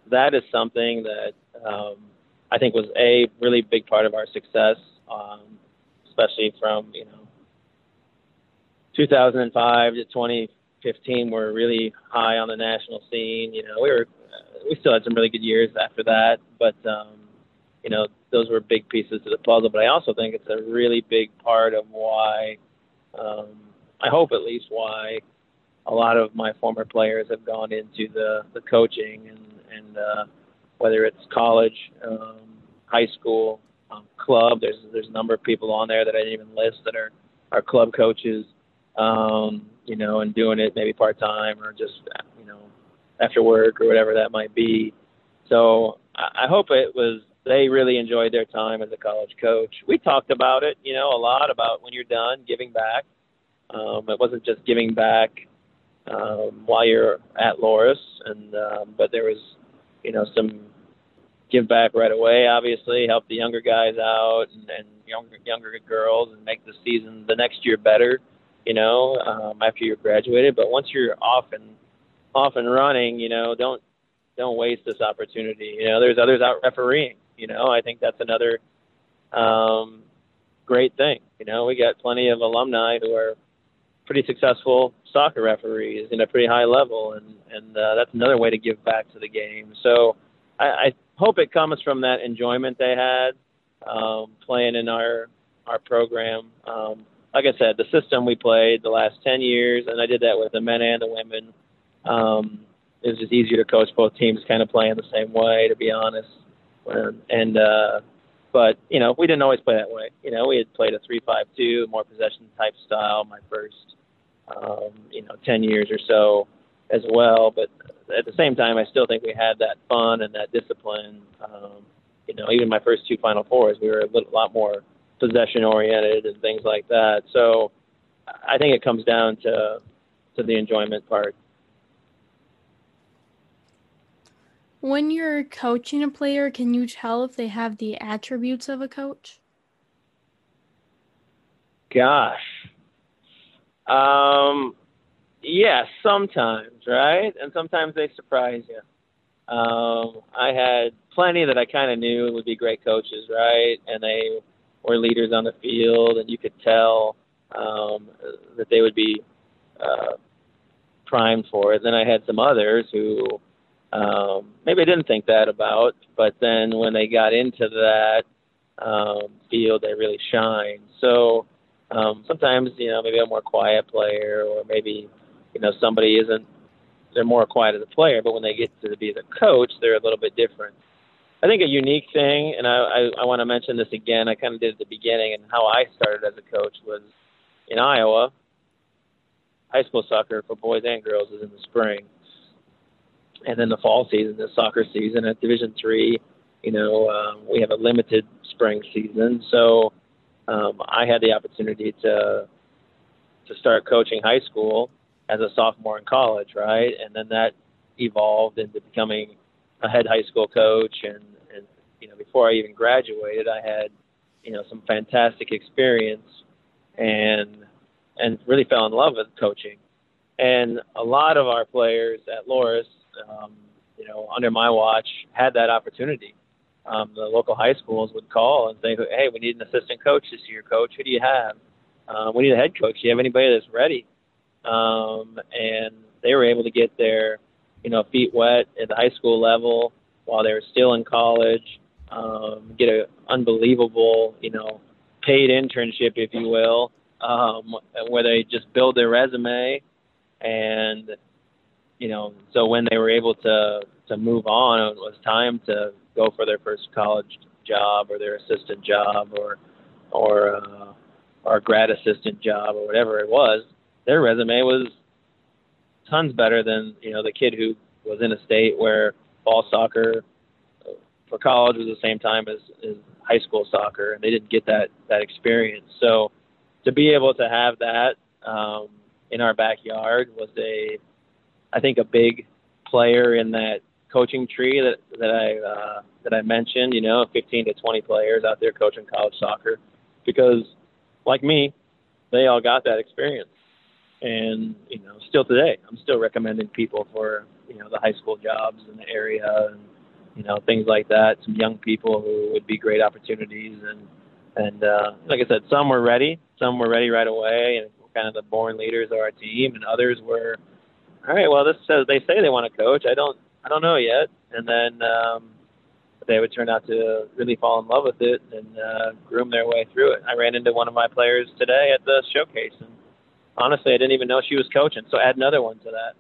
that is something that um, I think was a really big part of our success, um, especially from you know 2005 to 20 15 were really high on the national scene. You know, we were we still had some really good years after that, but um, you know, those were big pieces to the puzzle. But I also think it's a really big part of why um, I hope at least why a lot of my former players have gone into the the coaching and and uh, whether it's college, um, high school, um, club. There's there's a number of people on there that I didn't even list that are are club coaches, um, you know, and doing it maybe part time or just you know after work or whatever that might be. So I, hope it was they really enjoyed their time as a college coach. We talked about it, you know, a lot about when you're done giving back. Um, it wasn't just giving back um, while you're at Loras, and um, but there was, you know, some give back right away. Obviously, help the younger guys out and, and younger younger girls, and make the season the next year better. You know, um, after you're graduated. But once you're off and off and running, you know, don't don't waste this opportunity. You know, there's others out refereeing. You know, I think that's another um, great thing. You know, we got plenty of alumni who are pretty successful soccer referees in a pretty high level, and and uh, that's another way to give back to the game. So I, I hope it comes from that enjoyment they had um, playing in our our program. Um, like I said, the system we played the last ten years, and I did that with the men and the women. Um, it was just easier to coach both teams, kind of playing the same way, to be honest. And, and uh, but you know, we didn't always play that way. You know, we had played a three-five-two, more possession type style. My first, um, you know, ten years or so, as well. But at the same time, I still think we had that fun and that discipline. Um, you know, even my first two Final Fours, we were a little, lot more possession oriented and things like that. So I think it comes down to to the enjoyment part. When you're coaching a player, can you tell if they have the attributes of a coach? Gosh. Um, yeah, sometimes, right? And sometimes they surprise you. Um, I had plenty that I kind of knew would be great coaches, right? And they were leaders on the field, and you could tell um, that they would be uh, primed for it. Then I had some others who um, maybe I didn't think that about, but then when they got into that um, field, they really shine. So um, sometimes, you know, maybe a more quiet player, or maybe, you know, somebody isn't. They're more quiet as a player, but when they get to be the coach, they're a little bit different. I think a unique thing, and I, I, I want to mention this again. I kind of did at the beginning, and how I started as a coach was in Iowa. High school soccer for boys and girls is in the spring and then the fall season, the soccer season at Division Three. You know, um, we have a limited spring season, so um, I had the opportunity to to start coaching high school as a sophomore in college, right? And then that evolved into becoming a head high school coach, and and you know, before I even graduated, I had you know some fantastic experience, and and really fell in love with coaching. And a lot of our players at Loras, um, you know, under my watch, had that opportunity. Um, the local high schools would call and say, "Hey, we need an assistant coach this year, coach. Who do you have? Uh, we need a head coach. Do you have anybody that's ready?" Um, and they were able to get their, you know, feet wet at the high school level while they were still in college. Um, get an unbelievable, you know, paid internship, if you will, um, where they just build their resume and you know, so when they were able to to move on, it was time to go for their first college job or their assistant job or or uh, or grad assistant job or whatever it was. Their resume was tons better than you know the kid who was in a state where ball soccer for college was the same time as, as high school soccer, and they didn't get that that experience. So to be able to have that um, in our backyard was a I think a big player in that coaching tree that that I uh, that I mentioned. You know, 15 to 20 players out there coaching college soccer, because like me, they all got that experience, and you know, still today, I'm still recommending people for you know the high school jobs in the area and you know things like that. Some young people who would be great opportunities, and and uh, like I said, some were ready, some were ready right away, and kind of the born leaders of our team, and others were all right, well, this says they say they want to coach. I don't, I don't know yet. And then um, they would turn out to really fall in love with it and uh, groom their way through it. I ran into one of my players today at the showcase, and honestly, I didn't even know she was coaching. So add another one to that.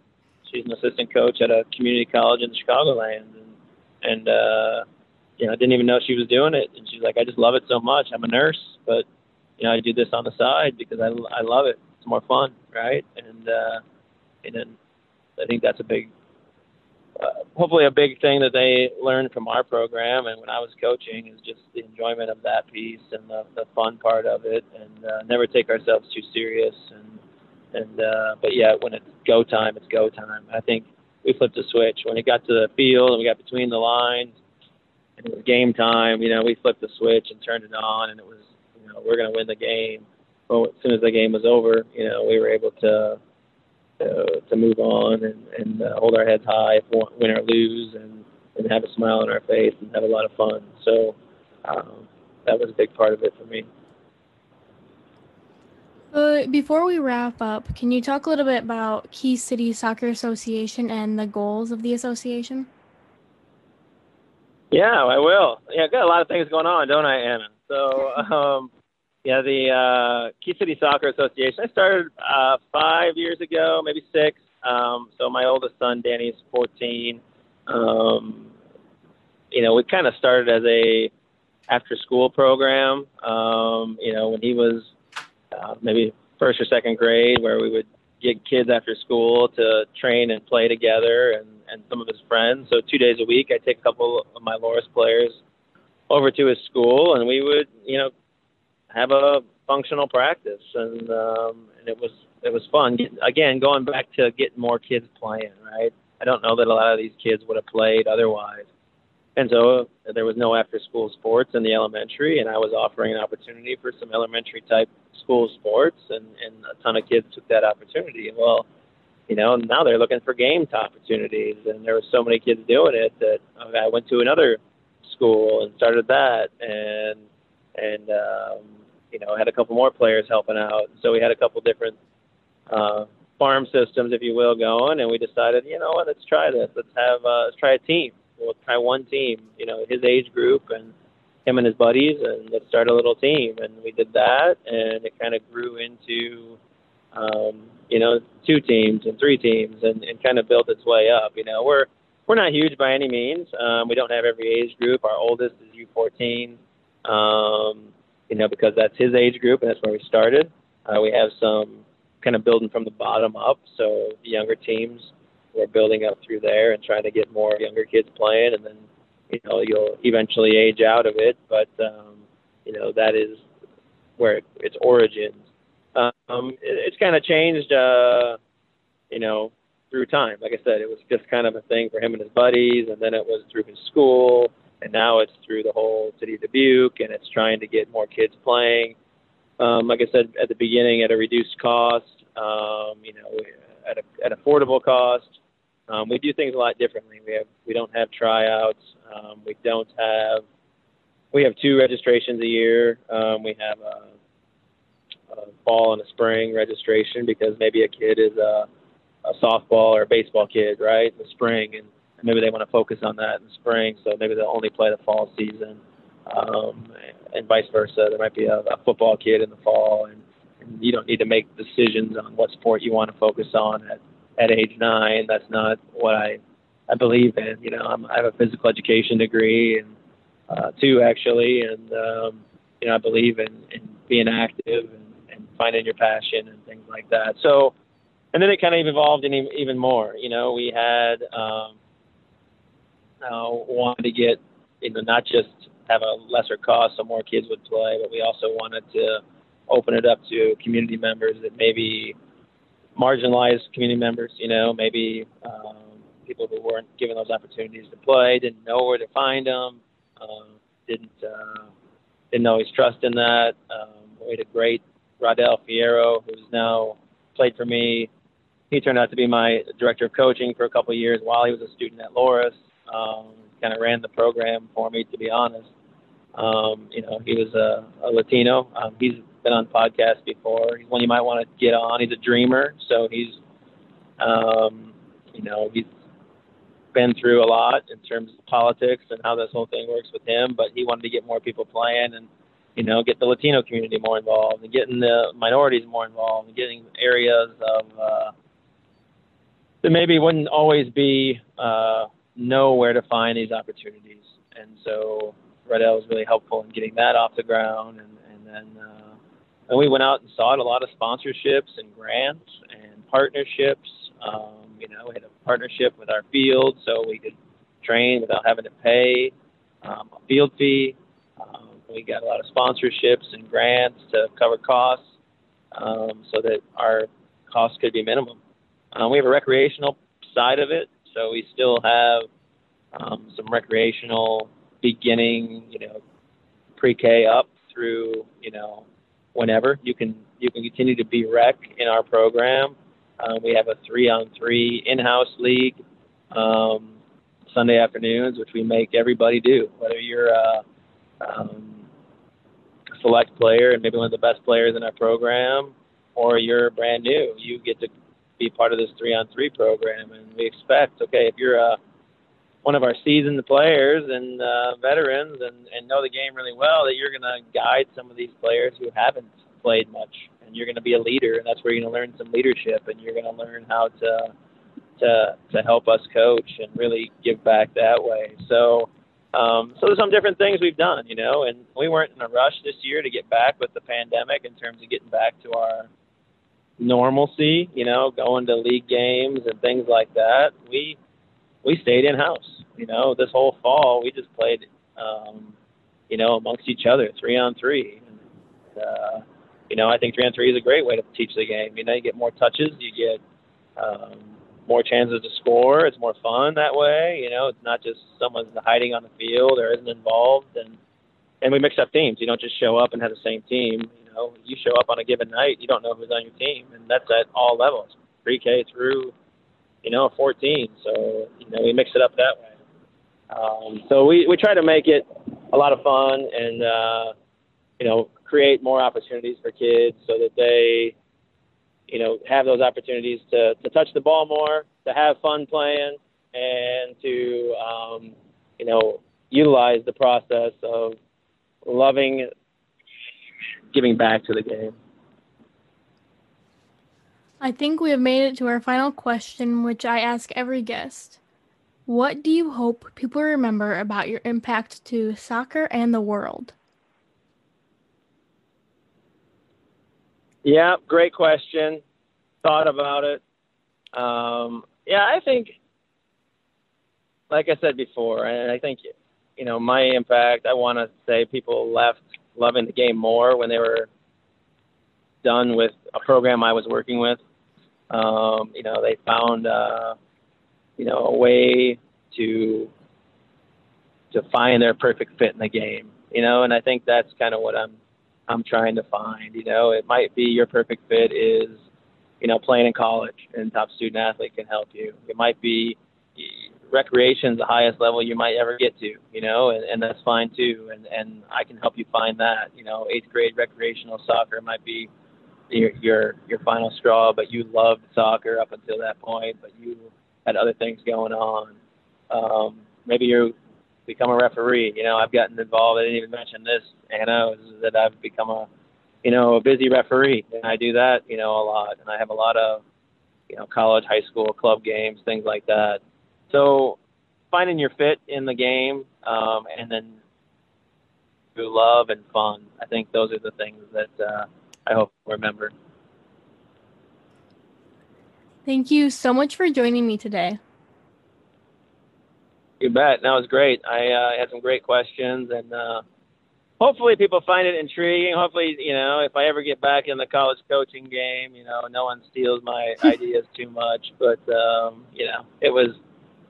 She's an assistant coach at a community college in the Chicagoland, and and uh, you know, I didn't even know she was doing it. And she's like, I just love it so much. I'm a nurse, but you know, I do this on the side because I I love it. It's more fun, right? And uh, and then I think that's a big, uh, hopefully a big thing that they learned from our program. And when I was coaching, is just the enjoyment of that piece and the, the fun part of it, and uh, never take ourselves too serious. And and uh, but yeah, when it's go time, it's go time. I think we flipped a switch when it got to the field and we got between the lines and it was game time. You know, we flipped the switch and turned it on, and it was you know we're to win the game. Well, as soon as the game was over, you know, we were able to to, to move on and, and uh, hold our heads high, win or lose, and, and have a smile on our face and have a lot of fun. So um, that was a big part of it for me. Uh, before we wrap up, can you talk a little bit about Key City Soccer Association and the goals of the association? Yeah, I will. Yeah, I've got a lot of things going on, don't I, Anna? So, um, yeah, the uh, Key City Soccer Association. I started uh, five years ago, maybe six. Um, so my oldest son, Danny, is 14. Um, you know, we kind of started as a after-school program. Um, you know, when he was uh, maybe first or second grade, where we would get kids after school to train and play together, and and some of his friends. So two days a week, I take a couple of my Loras players over to his school, and we would, you know, have a functional practice, and um, and it was it was fun. Again, going back to getting more kids playing, right? I don't know that a lot of these kids would have played otherwise. And so there was no after school sports in the elementary, and I was offering an opportunity for some elementary type school sports, and, and a ton of kids took that opportunity. Well, you know, now they're looking for games opportunities, and there were so many kids doing it that I went to another school and started that, and and um, you know had a couple more players helping out. So we had a couple different uh, farm systems, if you will, going, and we decided, you know what, let's try this. Let's have uh, let's try a team we'll try one team, you know, his age group and him and his buddies, and let's start a little team. And we did that, and it kind of grew into, um, you know, two teams and three teams, and, and kind of built its way up. You know, we're we're not huge by any means. Um, we don't have every age group. Our oldest is U14, um, you know, because that's his age group, and that's where we started. Uh, we have some kind of building from the bottom up, so the younger teams we're building up through there and trying to get more younger kids playing, and then you know you'll eventually age out of it. But um, you know that is where it, its origins. Um, it, it's kind of changed, uh, you know, through time. Like I said, it was just kind of a thing for him and his buddies, and then it was through his school, and now it's through the whole city of Dubuque, and it's trying to get more kids playing. Um, like I said at the beginning, at a reduced cost, um, you know, at a at affordable cost. Um, we do things a lot differently. We have we don't have tryouts. Um, we don't have we have two registrations a year. Um, we have a, a fall and a spring registration because maybe a kid is a, a softball or a baseball kid, right? In the spring, and maybe they want to focus on that in the spring, so maybe they'll only play the fall season, um, and vice versa. There might be a, a football kid in the fall, and, and you don't need to make decisions on what sport you want to focus on at at age nine. That's not what I I believe in. You know, I'm, I have a physical education degree and uh, two actually, and um, you know I believe in, in being active and, and finding your passion and things like that. So, and then it kind of evolved in even more. You know, we had um, uh, wanted to get you know not just have a lesser cost so more kids would play, but we also wanted to open it up to community members that maybe marginalized community members, you know, maybe um, people who weren't given those opportunities to play, didn't know where to find them, um, didn't uh, didn't always trust in that. Um, we had a great Rodell Fierro, who's now played for me. He turned out to be my director of coaching for a couple of years while he was a student at Loras. Um, kind of ran the program for me, to be honest. Um, you know, he was a, a Latino. Um, he's been on podcasts before. He's one you might want to get on. He's a dreamer, so he's, um, you know, he's been through a lot in terms of politics and how this whole thing works with him. But he wanted to get more people playing and, you know, get the Latino community more involved and getting the minorities more involved and getting areas of uh, that maybe wouldn't always be uh, know where to find these opportunities. And so Red L was really helpful in getting that off the ground. And, and then uh, and we went out and sought a lot of sponsorships and grants and partnerships. Um, you know, we had a partnership with our field so we could train without having to pay um, a field fee. Um, we got a lot of sponsorships and grants to cover costs um, so that our costs could be minimum. Um, we have a recreational side of it, so we still have um, some recreational beginning, you know, pre-K up through, you know, whenever you can you can continue to be rec in our program. Um, we have a three-on-three in-house league um, Sunday afternoons, which we make everybody do, whether you're a um, select player and maybe one of the best players in our program, or you're brand new. You get to be part of this three-on-three program, and we expect, okay, if you're a one of our seasoned players and uh, veterans and, and know the game really well, that you're going to guide some of these players who haven't played much, and you're going to be a leader, and that's where you're going to learn some leadership, and you're going to learn how to to to help us coach and really give back that way. So. Um, so there's some different things we've done, you know, and we weren't in a rush this year to get back with the pandemic in terms of getting back to our normalcy, you know, going to league games and things like that. We we stayed in house. You know, this whole fall we just played, um, you know, amongst each other, three on three. And, uh, you know, I think three on three is a great way to teach the game. You know, you get more touches, you get um, more chances to score. It's more fun that way. You know, it's not just someone's hiding on the field or isn't involved. And and we mix up teams. You don't just show up and have the same team. You know, you show up on a given night, you don't know who's on your team, and that's at all levels, pre-K through, you know, 14. So you know, we mix it up that way. Um, so we we try to make it a lot of fun and uh, you know create more opportunities for kids so that they you know have those opportunities to to touch the ball more, to have fun playing, and to um, you know utilize the process of loving giving back to the game. I think we have made it to our final question, which I ask every guest. What do you hope people remember about your impact to soccer and the world? Yeah, great question. Thought about it. Um, yeah, I think, like I said before, and I think you know, my impact, I want to say people left loving the game more when they were done with a program I was working with. Um, you know, they found, uh, you know, a way to to find their perfect fit in the game. You know, and I think that's kind of what I'm I'm trying to find. You know, it might be your perfect fit is, you know, playing in college and top student athlete can help you. It might be recreation is the highest level you might ever get to, you know, and, and that's fine too. And, and I can help you find that, you know, eighth grade recreational soccer might be your, your, your final straw, but you loved soccer up until that point, but you had other things going on. Um, maybe you become a referee, you know, I've gotten involved. I didn't even mention this, Anna, is that I've become a, you know, a busy referee and I do that, you know, a lot. And I have a lot of, you know, college, high school, club games, things like that so finding your fit in the game, um, and then through love and fun. I think those are the things that uh, I hope remember. Thank you so much for joining me today. You bet. That was great. I uh, had some great questions, and uh, hopefully people find it intriguing. Hopefully, you know, if I ever get back in the college coaching game, you know, no one steals my ideas too much. But um, you know, it was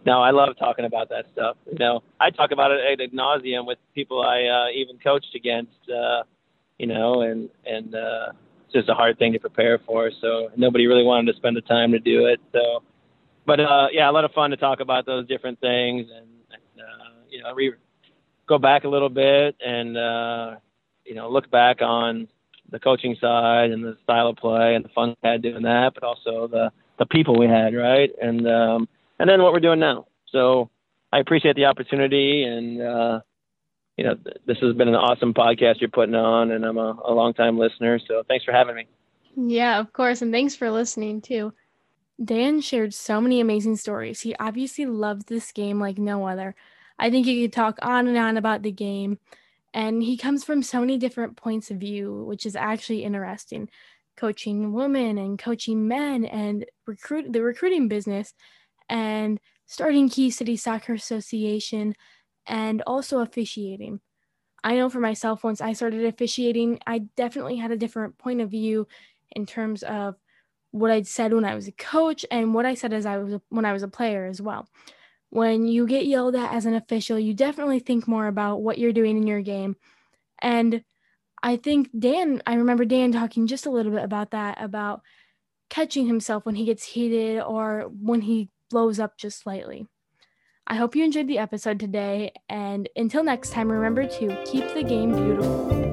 no, I love talking about that stuff. You know, I talk about it at ad nauseum with people I uh, even coached against. Uh, you know, and and uh, it's just a hard thing to prepare for. So nobody really wanted to spend the time to do it. So, but uh, yeah, a lot of fun to talk about those different things and, and uh, you know, re- go back a little bit and uh, you know look back on the coaching side and the style of play and the fun we had doing that, but also the the people we had, right? And um, and then what we're doing now. So I appreciate the opportunity, and uh, you know, th- this has been an awesome podcast you're putting on, and I'm a, a long time listener. So thanks for having me. Yeah, of course, and thanks for listening too. Dan shared so many amazing stories. He obviously loves this game like no other. I think he could talk on and on about the game. And he comes from so many different points of view, which is actually interesting. Coaching women and coaching men and recruit the recruiting business and starting Key City Soccer Association and also officiating. I know for myself, once I started officiating, I definitely had a different point of view in terms of what I'd said when I was a coach and what I said as I was a, when I was a player as well. When you get yelled at as an official, you definitely think more about what you're doing in your game. And I think Dan, I remember Dan talking just a little bit about that, about catching himself when he gets heated or when he blows up just slightly. I hope you enjoyed the episode today, and until next time, remember to keep the game beautiful.